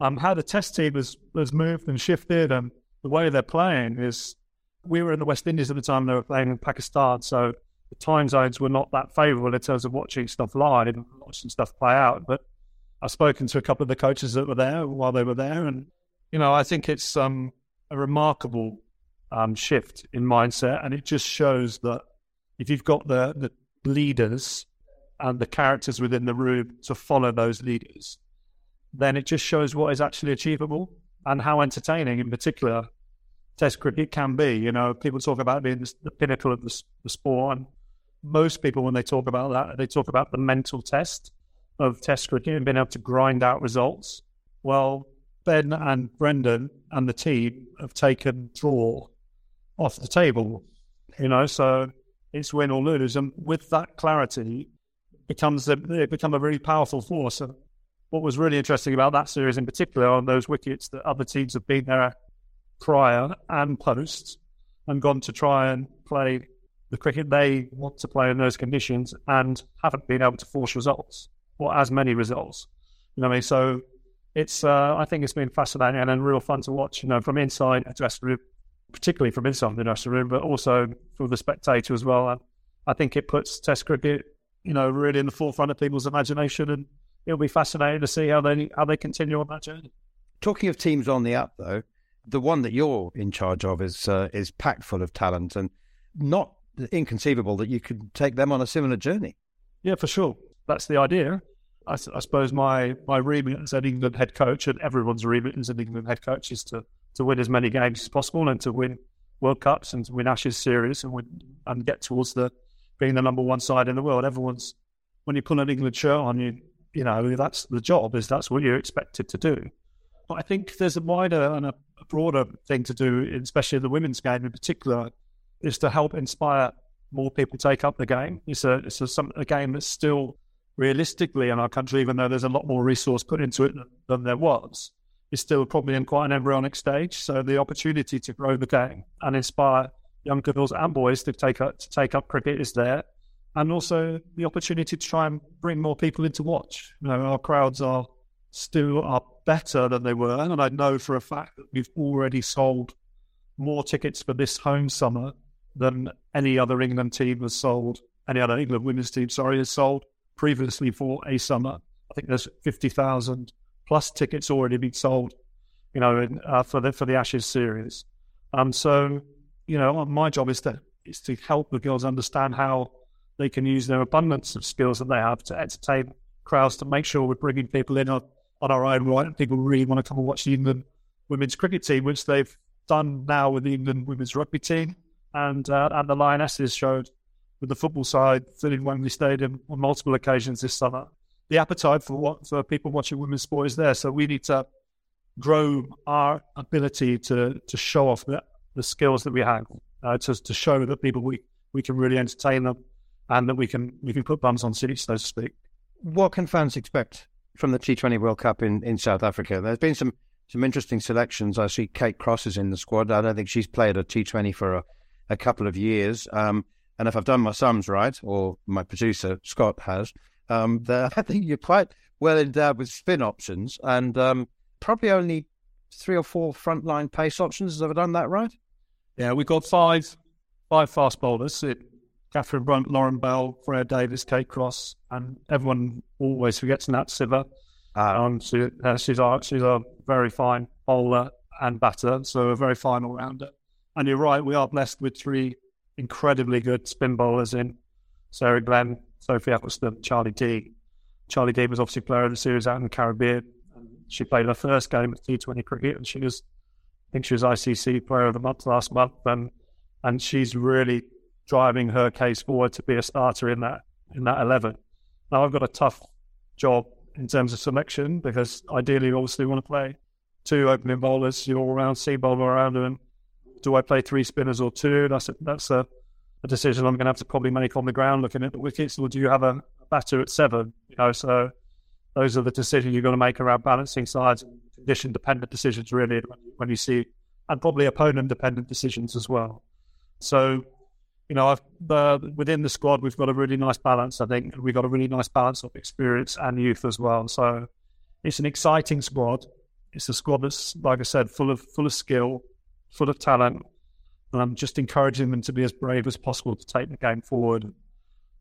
Um, how the test team has, has moved and shifted and the way they're playing is we were in the West Indies at the time they were playing in Pakistan, so the time zones were not that favourable in terms of watching stuff live and watching stuff play out. But I've spoken to a couple of the coaches that were there while they were there, and you know I think it's um, a remarkable um, shift in mindset, and it just shows that if you've got the the leaders and the characters within the room to follow those leaders, then it just shows what is actually achievable and how entertaining, in particular, Test cricket can be. You know, people talk about being the pinnacle of the, the sport, and most people, when they talk about that, they talk about the mental test of Test cricket and being able to grind out results. Well, Ben and Brendan and the team have taken draw off the table. You know, so it's win or lose, and with that clarity, becomes a, become a really powerful force. And what was really interesting about that series in particular on those wickets that other teams have been there prior and post and gone to try and play the cricket they want to play in those conditions and haven't been able to force results or as many results. You know what I mean? So it's uh, I think it's been fascinating and real fun to watch. You know, from inside the dressing room, particularly from inside the dressing room, but also for the spectator as well. And I think it puts Test cricket, you know, really in the forefront of people's imagination, and it'll be fascinating to see how they how they continue on that journey. Talking of teams on the up, though, the one that you're in charge of is uh, is packed full of talent, and not inconceivable that you could take them on a similar journey. Yeah, for sure. That's the idea. I, I, suppose my my remit as an England head coach and everyone's remit as an England head coach is to to win as many games as possible and to win World Cups and to win Ashes series and win and get towards the being the number one side in the world. Everyone's when you put an England shirt on, you you know that's the job is that's what you're expected to do. But I think there's a wider and a, a broader thing to do, especially the women's game in particular, is to help inspire more people take up the game. It's a it's a, some, a game that's still realistically in our country, even though there's a lot more resource put into it than, than there was, is still probably in quite an embryonic stage. So the opportunity to grow the game and inspire young girls and boys to take up to take up cricket is there, and also the opportunity to try and bring more people in to watch. You know, our crowds are still are better than they were, and I know for a fact that we've already sold more tickets for this home summer than any other England team has sold. Any other England women's team, sorry, has sold previously for a summer. I think there's fifty thousand plus tickets already been sold, you know, in, uh, for the for the Ashes series. Um, so you know, my job is to is to help the girls understand how they can use their abundance of skills that they have to entertain crowds to make sure we're bringing people in on, on our own right. And people really want to come and watch the England women's cricket team, which they've done now with the England women's rugby team. And uh, and the Lionesses showed with the football side filling Wembley Stadium on multiple occasions this summer. The appetite for what for people watching women's sport is there, so we need to grow our ability to to show off the, the skills that we have, uh, to to show that people we we can really entertain them, and that we can we can put bums on seats, so to speak. What can fans expect from the T20 World Cup in, in South Africa? There's been some some interesting selections. I see Kate Cross is in the squad. I don't think she's played a T20 for a a couple of years. Um, and if I've done my sums right, or my producer Scott has, um, I think you're quite well endowed with spin options, and um, probably only three or four frontline pace options. Have I done that right? Yeah, we've got five five fast bowlers: it, Catherine Brunt, Lauren Bell, Freya Davies, Kate Cross, and everyone always forgets Nat Sciver. Uh, um, she, uh, she's a she's a very fine bowler and batter, so a very fine all rounder. And you're right, we are blessed with three incredibly good spin bowlers in Sarah Glenn, Sophie Ecclestone, Charlie Dean. Charlie Dean was obviously player of the series out in the Caribbean. And she played her first game of T20 cricket, and she was, I think she was ICC Player of the Month last month, and and she's really driving her case forward to be a starter in that in that eleven. Now I've got a tough job in terms of selection because ideally, obviously, we want to play two opening bowlers, you all round seam bowler around them, do I play three spinners or two? That's a, that's a, a decision I'm going to have to probably make on the ground looking at the wickets. Or do you have a batter at seven? You know, so those are the decisions you're going to make around balancing sides and condition dependent decisions, really, when you see, and probably opponent dependent decisions as well. So, you know, uh, within the squad, we've got a really nice balance. I think we've got a really nice balance of experience and youth as well. So, it's an exciting squad. It's a squad that's, like I said, full of full of skill, full of talent. And I'm just encouraging them to be as brave as possible to take the game forward.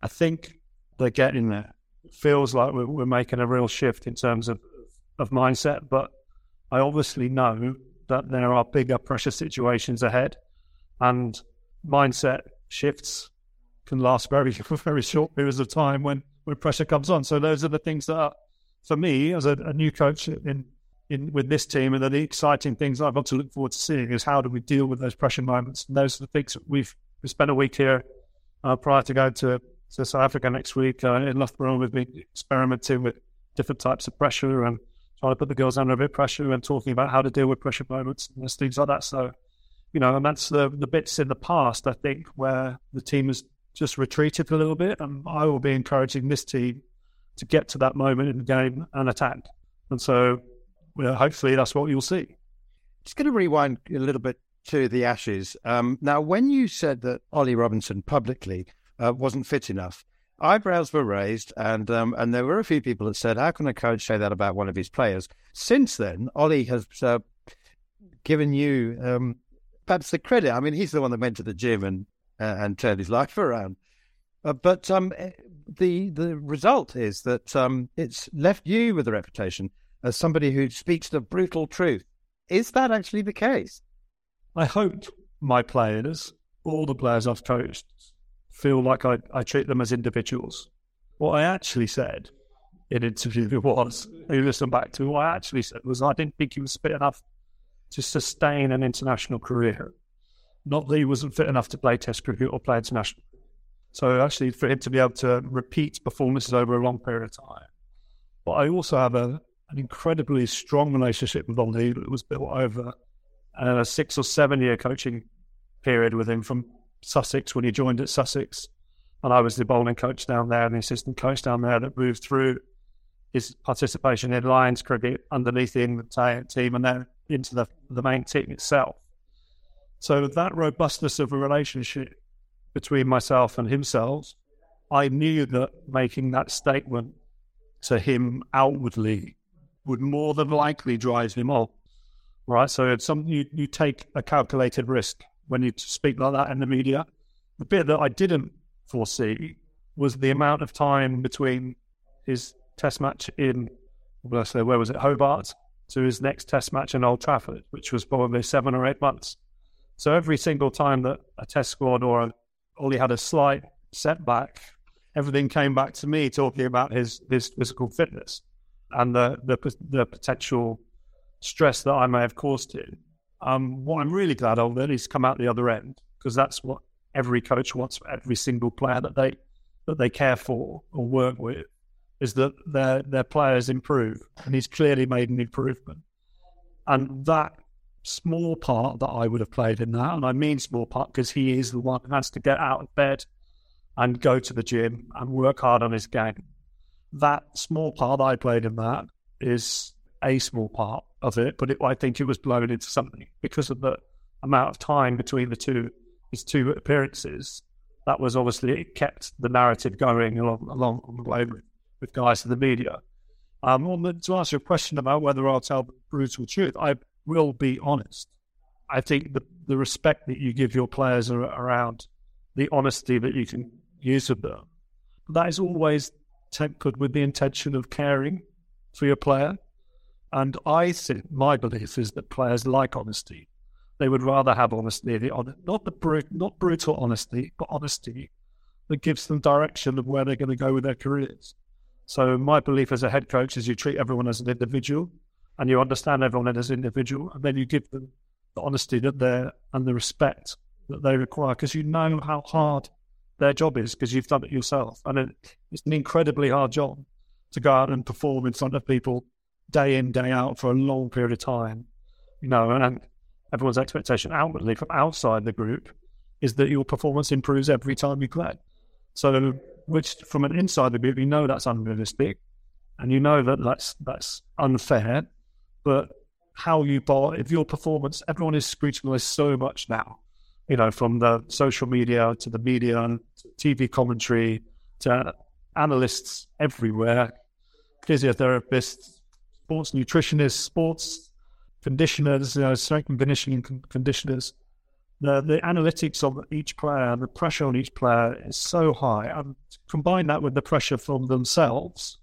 I think they're getting there. Feels like we're, we're making a real shift in terms of, of mindset, but I obviously know that there are bigger pressure situations ahead, and mindset shifts can last very very short periods of time when when pressure comes on. So those are the things that, are, for me, as a, a new coach in in with this team. And the exciting things I've got to look forward to seeing is how do we deal with those pressure moments. And those are the things we've we spent a week here uh, prior to going to, to South Africa next week uh, in Loughborough. We've been experimenting with different types of pressure and trying to put the girls under a bit of pressure and talking about how to deal with pressure moments and things like that. So, you know, and that's the the bits in the past I think where the team has just retreated a little bit, and I will be encouraging this team to get to that moment in the game and attack. And so, well, hopefully, that's what you'll see. Just going to rewind a little bit to the Ashes. Um, now, when you said that Ollie Robinson publicly uh, wasn't fit enough, eyebrows were raised, and um, and there were a few people that said, "How can a coach say that about one of his players?" Since then, Ollie has uh, given you um, perhaps the credit. I mean, he's the one that went to the gym and uh, and turned his life around. Uh, but um, eh, the the result is that um, it's left you with a reputation as somebody who speaks the brutal truth. Is that actually the case? I hope my players, all the players I've coached, feel like I, I treat them as individuals. What I actually said in interview was, you listen back to what I actually said was I didn't think he was fit enough to sustain an international career. Not that he wasn't fit enough to play Test cricket or play international. So actually, for him to be able to repeat performances over a long period of time. But I also have a, an incredibly strong relationship with Ollie that was built over a six or seven year coaching period with him from Sussex when he joined at Sussex. And I was the bowling coach down there and the assistant coach down there that moved through his participation in Lions cricket underneath the England team and then into the, the main team itself. So that robustness of a relationship between myself and himself, I knew that making that statement to him outwardly would more than likely drive him off. Right. So it's something you, you take a calculated risk when you speak like that in the media. The bit that I didn't foresee was the amount of time between his test match in, where was it, Hobart, to his next test match in Old Trafford, which was probably seven or eight months. So every single time that a test squad or a, Ollie had a slight setback, everything came back to me talking about his, his physical fitness and the, the, the potential stress that I may have caused him. Um, what I'm really glad of then is come out the other end because that's what every coach wants for every single player that they that they care for or work with is that their their players improve, and he's clearly made an improvement, and that small part that I would have played in that, and I mean small part because he is the one who has to get out of bed and go to the gym and work hard on his game. That small part I played in that is a small part of it, but it, I think it was blown into something because of the amount of time between the two his two appearances. That was obviously it kept the narrative going along along the way with, with guys in the media. Um, on the, to answer your question about whether I'll tell the brutal truth, I will be honest. I think the, the respect that you give your players are around the honesty that you can use with them, that is always tempered with the intention of caring for your player. And I think my belief is that players like honesty. They would rather have honesty, not the not brutal honesty, but honesty that gives them direction of where they're going to go with their careers. So my belief as a head coach is you treat everyone as an individual and you understand everyone as an individual, and then you give them the honesty that they're and the respect that they require because you know how hard their job is because you've done it yourself, and it, it's an incredibly hard job to go out and perform in front of people day in day out for a long period of time, you know, and everyone's expectation outwardly from outside the group is that your performance improves every time you play. So, which from an inside the group, you know that's unrealistic, and you know that that's that's unfair but how you bowl, if your performance, everyone is scrutinized so much now, you know, from the social media to the media, to TV commentary to analysts everywhere, physiotherapists, sports nutritionists, sports conditioners, you know, strength and conditioning conditioners. The, the analytics of each player, the pressure on each player is so high. And combine that with the pressure from themselves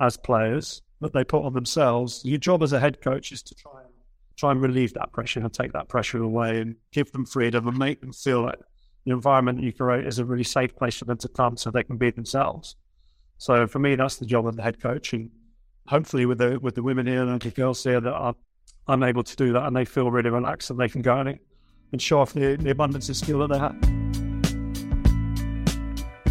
as players, that they put on themselves. Your job as a head coach is to try and try and relieve that pressure and take that pressure away and give them freedom and make them feel like the environment you create is a really safe place for them to come so they can be themselves. So for me, that's the job of the head coach. And hopefully with the with the women here and the girls here that are unable to do that and they feel really relaxed and they can go and, and show off the, the abundance of skill that they have.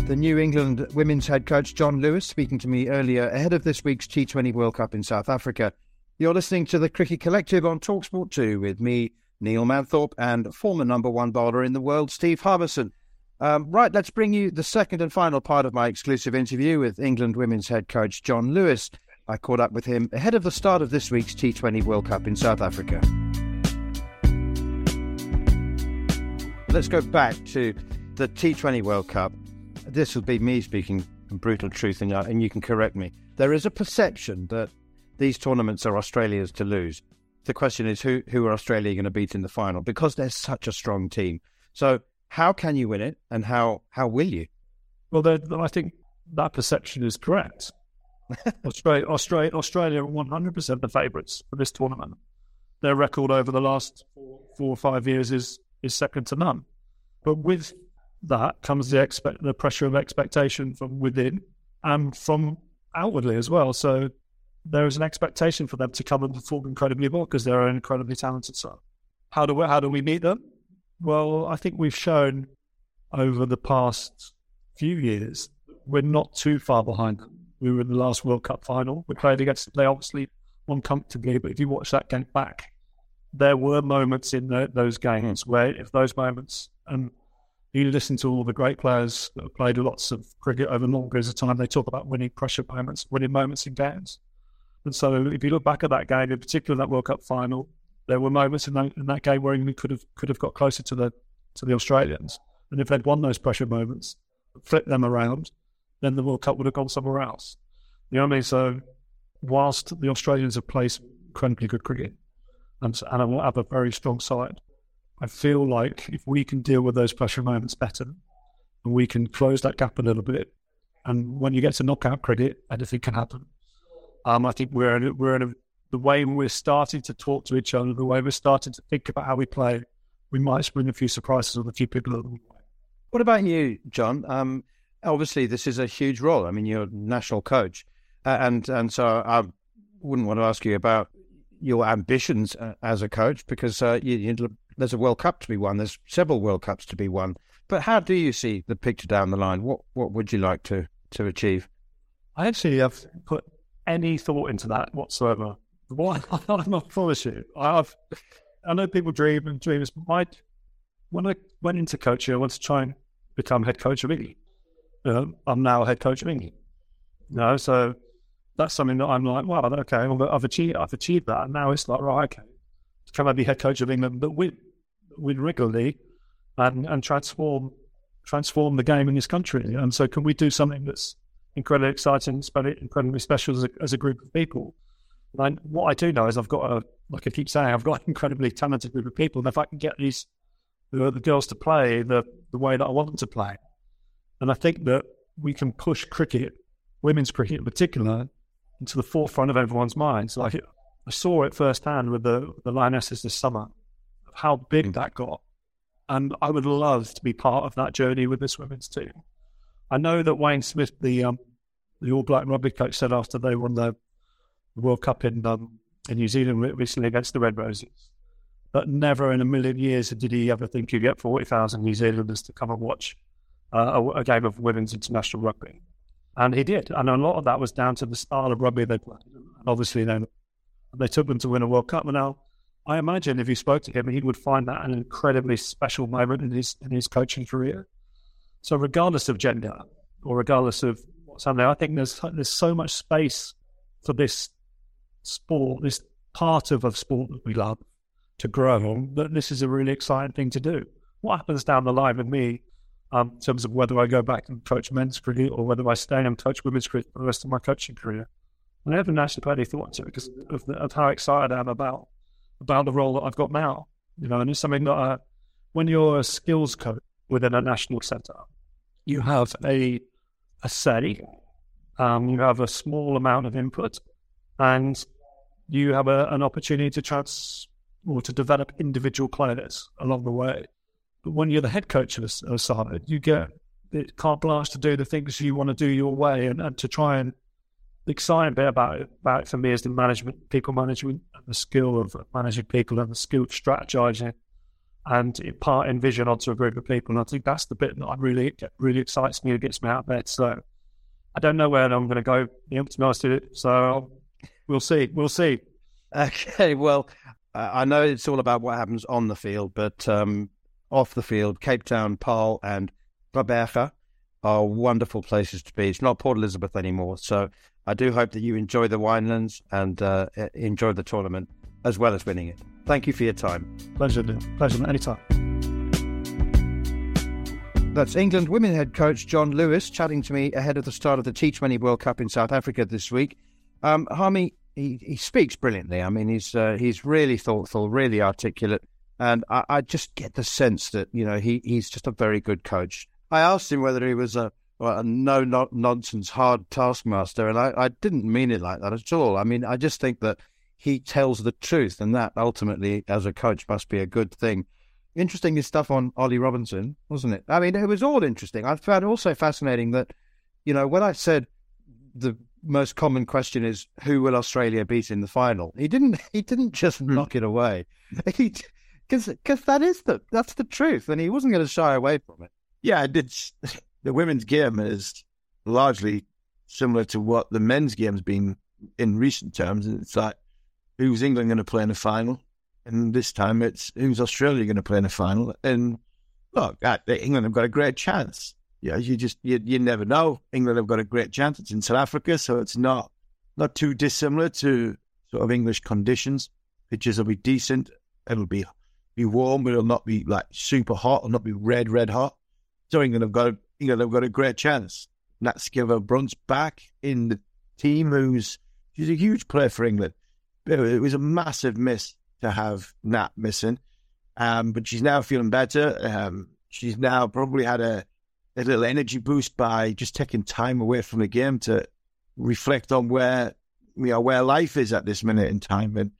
The New England women's head coach John Lewis speaking to me earlier ahead of this week's T20 World Cup in South Africa. You're listening to the Cricket Collective on Talksport 2 with me, Neil Manthorp, and former number one bowler in the world, Steve Harmison. Um, right, let's bring you the second and final part of my exclusive interview with England women's head coach John Lewis. I caught up with him ahead of the start of this week's T20 World Cup in South Africa. Let's go back to the T20 World Cup. This will be me speaking brutal truth, and, uh, and you can correct me. There is a perception that these tournaments are Australia's to lose. The question is who who are Australia going to beat in the final because they're such a strong team. So how can you win it, and how how will you? Well, I think that perception is correct. Australia, Australia, Australia are one hundred percent the favourites for this tournament. Their record over the last four, four or five years is is second to none. But with that comes the expect the pressure of expectation from within and from outwardly as well. So there is an expectation for them to come and perform incredibly well because they're an incredibly talented side. How do we, how do we meet them? Well, I think we've shown over the past few years we're not too far behind them. We were in the last World Cup final. We played against they obviously won comfortably, but if you watch that game back, there were moments in the, those games where if those moments and you listen to all the great players that have played lots of cricket over long periods of time, they talk about winning pressure moments, winning moments in games. And so if you look back at that game, in particular that World Cup final, there were moments in that, in that game where England could have could have got closer to the to the Australians. And if they'd won those pressure moments, flipped them around, then the World Cup would have gone somewhere else. You know what I mean? So whilst the Australians have played incredibly good cricket and, and have a very strong side, I feel like if we can deal with those pressure moments better and we can close that gap a little bit, and when you get to knockout cricket, anything can happen. Um, I think we're in, we're in a, the way we're starting to talk to each other, the way we're starting to think about how we play, we might spring a few surprises on a few people. What about you, John? Um, obviously, this is a huge role. I mean, you're a national coach, uh, and and so I wouldn't want to ask you about your ambitions uh, as a coach because uh, you, you, there's a World Cup to be won. There's several World Cups to be won. But how do you see the picture down the line? What what would you like to to achieve? I actually have put any thought into that whatsoever. What not promise you, I've I know people dream and dream. My when I went into coaching, I wanted to try and become head coach of. You know, I'm now head coach of England. Know, so that's something that I'm like, wow, okay, I've achieved, I've achieved that, and now it's like, right, okay, can I be head coach of England, but win, win regularly, and and transform transform the game in this country? And so, can we do something that's incredibly exciting, incredibly special as a, as a group of people? And what I do know is I've got a, like I keep saying, I've got an incredibly talented group of people, and if I can get these the, the girls to play the the way that I want them to play, and I think that we can push cricket, women's cricket in particular, into the forefront of everyone's minds. Like I saw it firsthand with the the Lionesses this summer, how big mm. that got, and I would love to be part of that journey with this women's team. I know that Wayne Smith, the um, the All Black rugby coach, said after they won the, the World Cup in um, in New Zealand recently against the Red Roses, that never in a million years did he ever think you'd get forty thousand New Zealanders to come and watch uh, a, game of women's international rugby. And he did. And a lot of that was down to the style of rugby they played. And obviously, they, they took them to win a World Cup. And now, I imagine if you spoke to him, he would find that an incredibly special moment in his in his coaching career. So, regardless of gender or regardless of what's happening, I think there's there's so much space for this sport, this part of a sport that we love, to grow. That this is a really exciting thing to do. What happens down the line with me um, in terms of whether I go back and coach men's cricket or whether I stay and coach women's cricket for the rest of my coaching career. I haven't actually put any thought into it because of, the, of, how excited I am about about the role that I've got now. You know, and it's something that uh, when you're a skills coach within a national centre, you have a a say, um, you have a small amount of input, and you have a, an opportunity to trans or to develop individual players along the way. But when you're the head coach of a, side, you get it carte blanche to do the things you want to do your way and, and to try and the exciting bit about it, about it for me is the management, people management, and the skill of managing people and the skill of strategizing and imparting vision onto a group of people. And I think that's the bit that I really really excites me and gets me out of bed. So I don't know where I'm going to go. You know, to be honest with you. So we'll see. We'll see. Okay. Well, I know it's all about what happens on the field, but um, off the field, Cape Town, Paarl, and Gqeberha are wonderful places to be. It's not Port Elizabeth anymore. So I do hope that you enjoy the Winelands and uh, enjoy the tournament as well as winning it. Thank you for your time. Pleasure, pleasure, anytime. That's England women head coach John Lewis chatting to me ahead of the start of the T20 World Cup in South Africa this week. Um, Harmy, he, he speaks brilliantly. I mean, he's uh, he's really thoughtful, really articulate, and I, I, just get the sense that you know he, he's just a very good coach. I asked him whether he was a, a no nonsense hard taskmaster, and I, I didn't mean it like that at all. I mean, I just think that he tells the truth, and that ultimately, as a coach, must be a good thing interesting stuff on Ollie Robinson, wasn't it? I mean, it was all interesting. I found also fascinating that, you know, when I said the most common question is who will Australia beat in the final, he didn't. He didn't just hmm. knock it away. Because because that is the that's the truth, and he wasn't going to shy away from it. Yeah, it's the women's game is largely similar to what the men's game's been in recent terms. It's like who's England going to play in the final? And this time it's who's Australia going to play in the final? And look, uh, England have got a great chance. Yeah, you just you, you never know. England have got a great chance. It's in South Africa, so it's not not too dissimilar to sort of English conditions. Pitches will be decent. It'll be be warm, but it'll not be like super hot. It'll not be red, red hot. So England have got a, have got a great chance. Nat Sciver-Brunt's back in the team, who's she's a huge player for England. It was a massive miss to have Nat missing. Um, but she's now feeling better. Um, she's now probably had a, a little energy boost by just taking time away from the game to reflect on where you know where life is at this minute in time. And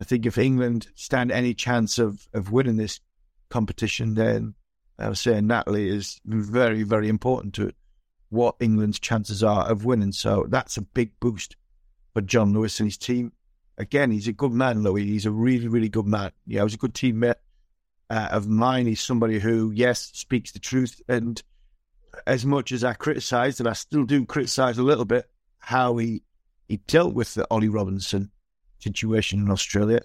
I think if England stand any chance of of winning this competition, then I was saying Natalie is very very important to what England's chances are of winning. So that's a big boost for John Lewis and his team again, he's a good man, Louis. He's a really, really good man. Yeah, he's a good teammate uh, of mine. He's somebody who, yes, speaks the truth. And as much as I criticised, and I still do criticise a little bit, how he he dealt with the Ollie Robinson situation in Australia,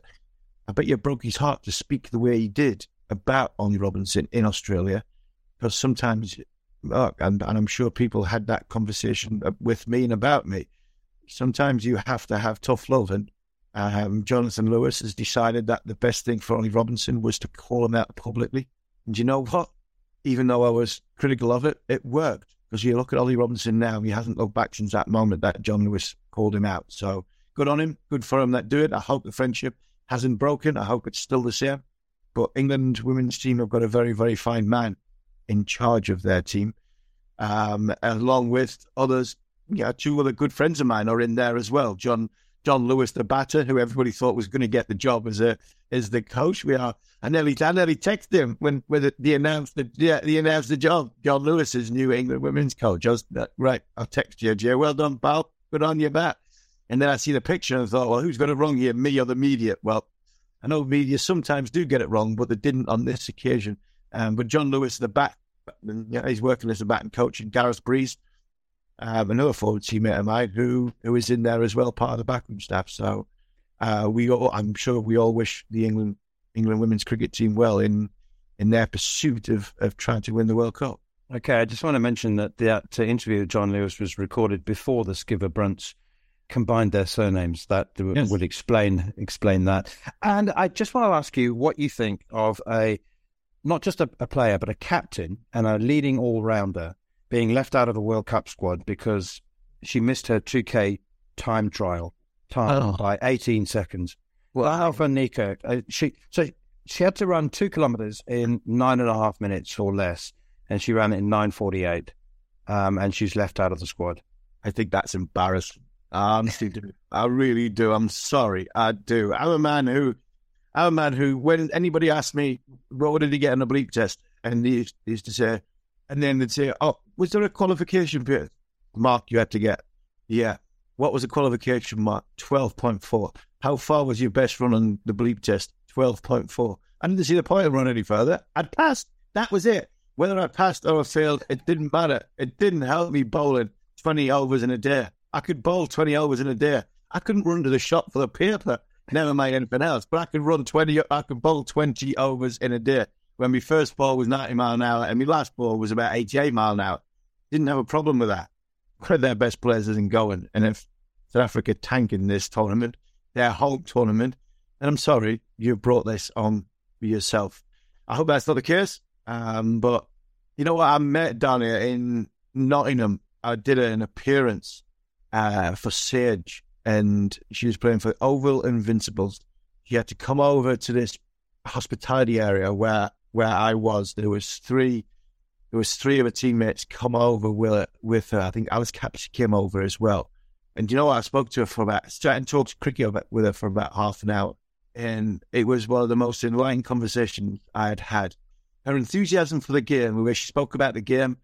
I bet you broke his heart to speak the way he did about Ollie Robinson in Australia, because sometimes, look, and, and I'm sure people had that conversation with me and about me. Sometimes you have to have tough love, and um, Jonathan Lewis has decided that the best thing for Ollie Robinson was to call him out publicly. And you know what? Even though I was critical of it, it worked. Because you look at Ollie Robinson now, he hasn't looked back since that moment that John Lewis called him out. So good on him. Good for him that do it. I hope the friendship hasn't broken. I hope it's still the same. But England women's team have got a very, very fine man in charge of their team, um, along with others. Yeah, two other good friends of mine are in there as well. John John Lewis, the batter, who everybody thought was going to get the job as a as the coach. We are. I nearly, I nearly texted him when when the, announced the yeah, the announced the job. John Lewis is new England women's coach. I was right. I'll text you, Jay. Well done, pal. Good on your bat. And then I see the picture and thought, well, who's got it wrong here, me or the media? Well, I know media sometimes do get it wrong, but they didn't on this occasion. Um, but John Lewis, the bat, yeah, he's working as a batting coach, and Gareth Breese um, another forward teammate of mine who who is in there as well, part of the backroom staff. So uh, we all, I'm sure we all wish the England England women's cricket team well in in their pursuit of of trying to win the World Cup. Okay, I just want to mention that that uh, interview with John Lewis was recorded before the Sciver-Brunts combined their surnames. That yes. would explain explain that. And I just want to ask you what you think of a not just a, a player, but a captain and a leading all rounder being left out of the World Cup squad because she missed her 2K time trial time oh. by 18 seconds. Well, van Niekerk, uh, she so she had to run two kilometers in nine and a half minutes or less, and she ran it in 9:48, um, and she's left out of the squad. I think that's embarrassing. I honestly do. I really do. I'm sorry. I do. I'm a man who, I'm a man who, when anybody asks me, what did he get on a bleep test? And he used to say, and then they'd say, "Oh, was there a qualification period?" Mark, you had to get. Yeah, What was the qualification mark? 12.4. How far was your best run on the bleep test? 12.4. I didn't see the point of running any further. I'd passed. That was it. Whether I passed or I failed, it didn't matter. It didn't help me bowling 20 overs in a day. I could bowl 20 overs in a day. I couldn't run to the shop for the paper, never mind anything else, but I could run 20, I could bowl 20 overs in a day. When my first ball was 90 mile an hour and my last ball was about 88 mile an hour. Didn't have a problem with that. One of their best players isn't going. And if South Africa tanking this tournament, their home tournament, and I'm sorry, you brought this on yourself. I hope that's not the case. Um, but you know what? I met here in Nottingham. I did an appearance uh, for Sage, and she was playing for Oval Invincibles. She had to come over to this hospitality area where where I was. There was three. There was three of her teammates come over with with her. I think Alice Capsey came over as well. And you know what? I spoke to her for about, started and talked cricket with her for about half an hour. And it was one of the most enlightening conversations I had had her enthusiasm for the game, where she spoke about the game,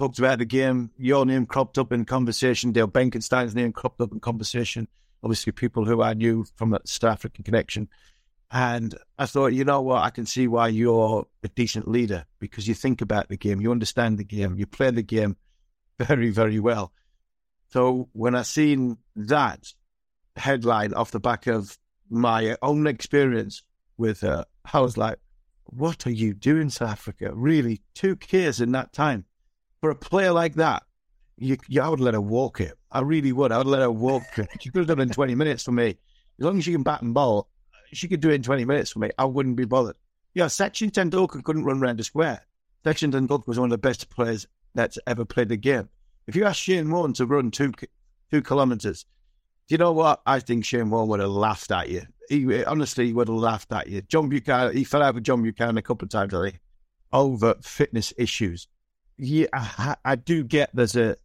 talked about the game. Your name cropped up in conversation. Dale Benkenstein's name cropped up in conversation. Obviously, people who I knew from the South African connection. And I thought, you know what? I can see why you're a decent leader because you think about the game, you understand the game, you play the game very, very well. So when I seen that headline off the back of my own experience with her, I was like, what are you doing, South Africa? Really, two Ks in that time. For a player like that, you, you, I would let her walk it. I really would. I would let her walk it. She could have done it in 20 minutes for me. As long as she can bat and ball, she could do it in 20 minutes for me. I wouldn't be bothered. Yeah, Sachin Tendulkar couldn't run around the square. Sachin Tendulkar was one of the best players that's ever played the game. If you ask Shane Warne to run two two kilometres, do you know what? I think Shane Warne would have laughed at you he honestly he would have laughed at you. John Buchanan, he fell out with John Buchanan a couple of times, I think, over fitness issues. Yeah, I, I do get there's a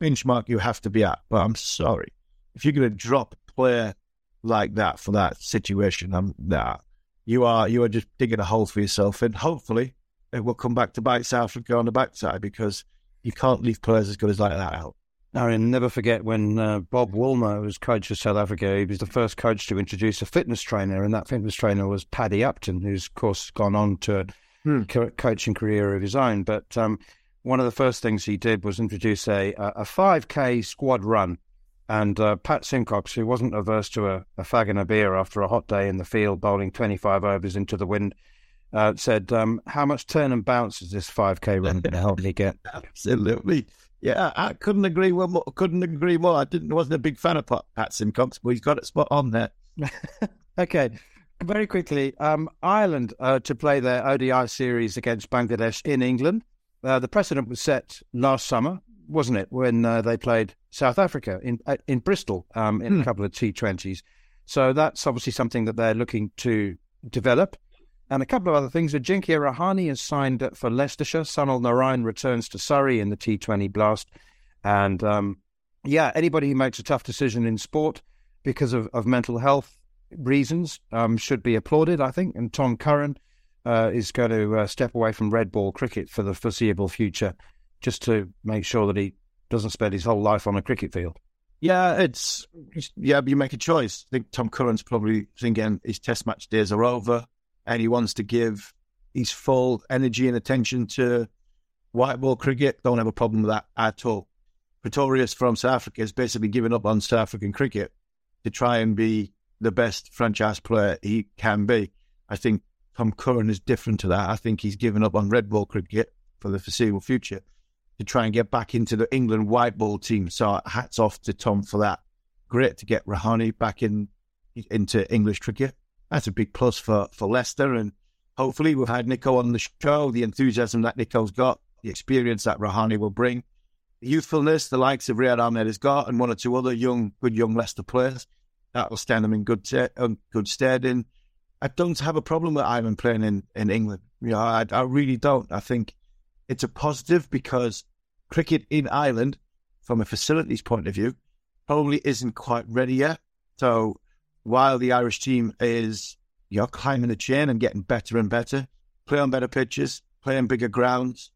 benchmark you have to be at, but I'm sorry if you're going to drop a player like that for that situation, I'm nah, you are you are just digging a hole for yourself, and hopefully it will come back to bite South Africa on the backside because you can't leave players as good as like that out. Now, never forget when uh, Bob Woolmer was coach of South Africa, he was the first coach to introduce a fitness trainer, and that fitness trainer was Paddy Upton, who's, of course, gone on to a hmm. co- coaching career of his own. But um, one of the first things he did was introduce a, a 5K squad run. And uh, Pat Symcox, who wasn't averse to a, a fag and a beer after a hot day in the field, bowling 25 overs into the wind, uh, said, um, How much turn and bounce is this 5K run going to help me get? Absolutely. Yeah, I couldn't agree more. Couldn't agree more. I didn't wasn't a big fan of Pat Symcox, but he's got it spot on there. okay, very quickly, um, Ireland uh, to play their ODI series against Bangladesh in England. Uh, the precedent was set last summer, wasn't it, when uh, they played South Africa in in Bristol um, in hmm. a couple of T20s. So that's obviously something that they're looking to develop. And a couple of other things. Ajinkya Rahane has signed for Leicestershire. Sunil Narine returns to Surrey in the T20 Blast. And um, yeah, anybody who makes a tough decision in sport because of, of mental health reasons um, should be applauded, I think. And Tom Curran uh, is going to uh, step away from red ball cricket for the foreseeable future just to make sure that he doesn't spend his whole life on a cricket field. Yeah, it's yeah. You make a choice. I think Tom Curran's probably thinking his Test match days are over and he wants to give his full energy and attention to white ball cricket. Don't have a problem with that at all. Pretorius from South Africa has basically given up on South African cricket to try and be the best franchise player he can be. I think Tom Curran is different to that. I think he's given up on red ball cricket for the foreseeable future to try and get back into the England white ball team. So hats off to Tom for that. Great to get Rahane back in into English cricket that's a big plus for, for Leicester. And hopefully, we've had Nico on the show, the enthusiasm that Nico's got, the experience that Rahane will bring, the youthfulness the likes of Riyad Ahmed has got, and one or two other young, good young Leicester players. That will stand them in good, te- um, good stead. And I don't have a problem with Ivan playing in, in England. You know, I, I really don't. I think it's a positive because cricket in Ireland, from a facilities point of view, probably isn't quite ready yet. So while the Irish team is you know climbing the chain and getting better and better, play on better pitches, play on bigger grounds,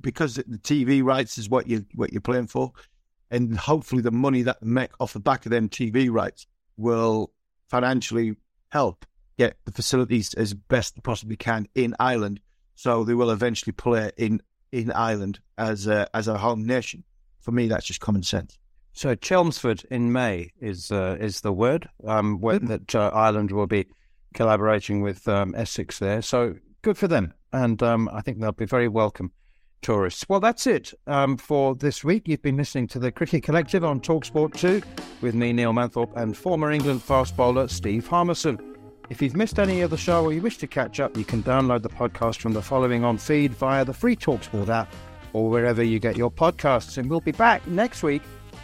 because the TV rights is what you what you're playing for. and hopefully the money that they make off the back of them TV rights will financially help get the facilities as best they possibly can in Ireland. So they will eventually play in in Ireland as a, as a home nation. For me, that's just common sense. So Chelmsford in May is uh, is the word um, when, that uh, Ireland will be collaborating with um, Essex there. So good for them, and um, I think they'll be very welcome tourists. Well, that's it um, for this week. You've been listening to the Cricket Collective on Talksport 2 with me, Neil Manthorp, and former England fast bowler Steve Harmison. If you've missed any of the show or you wish to catch up, you can download the podcast from the following on feed via the free Talksport app or wherever you get your podcasts. And we'll be back next week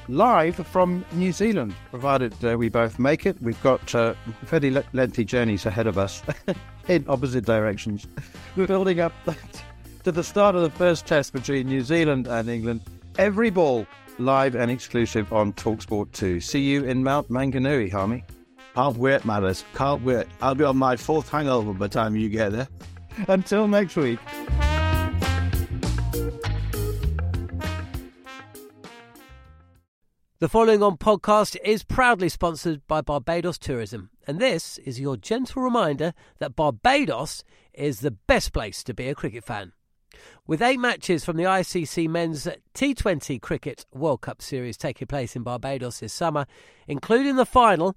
live from New Zealand, provided uh, we both make it. We've got uh, fairly le- lengthy journeys ahead of us in opposite directions. We're building up to the start of the first test between New Zealand and England. Every ball live and exclusive on Talksport 2. See you in Mount Maunganui, Harmy. Can't wait, Matters. Can't wait. I'll be on my fourth hangover by the time you get there. Until next week. The following on podcast is proudly sponsored by Barbados Tourism, and this is your gentle reminder that Barbados is the best place to be a cricket fan. With eight matches from the ICC Men's T20 Cricket World Cup Series taking place in Barbados this summer, including the final,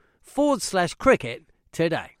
forward slash cricket today.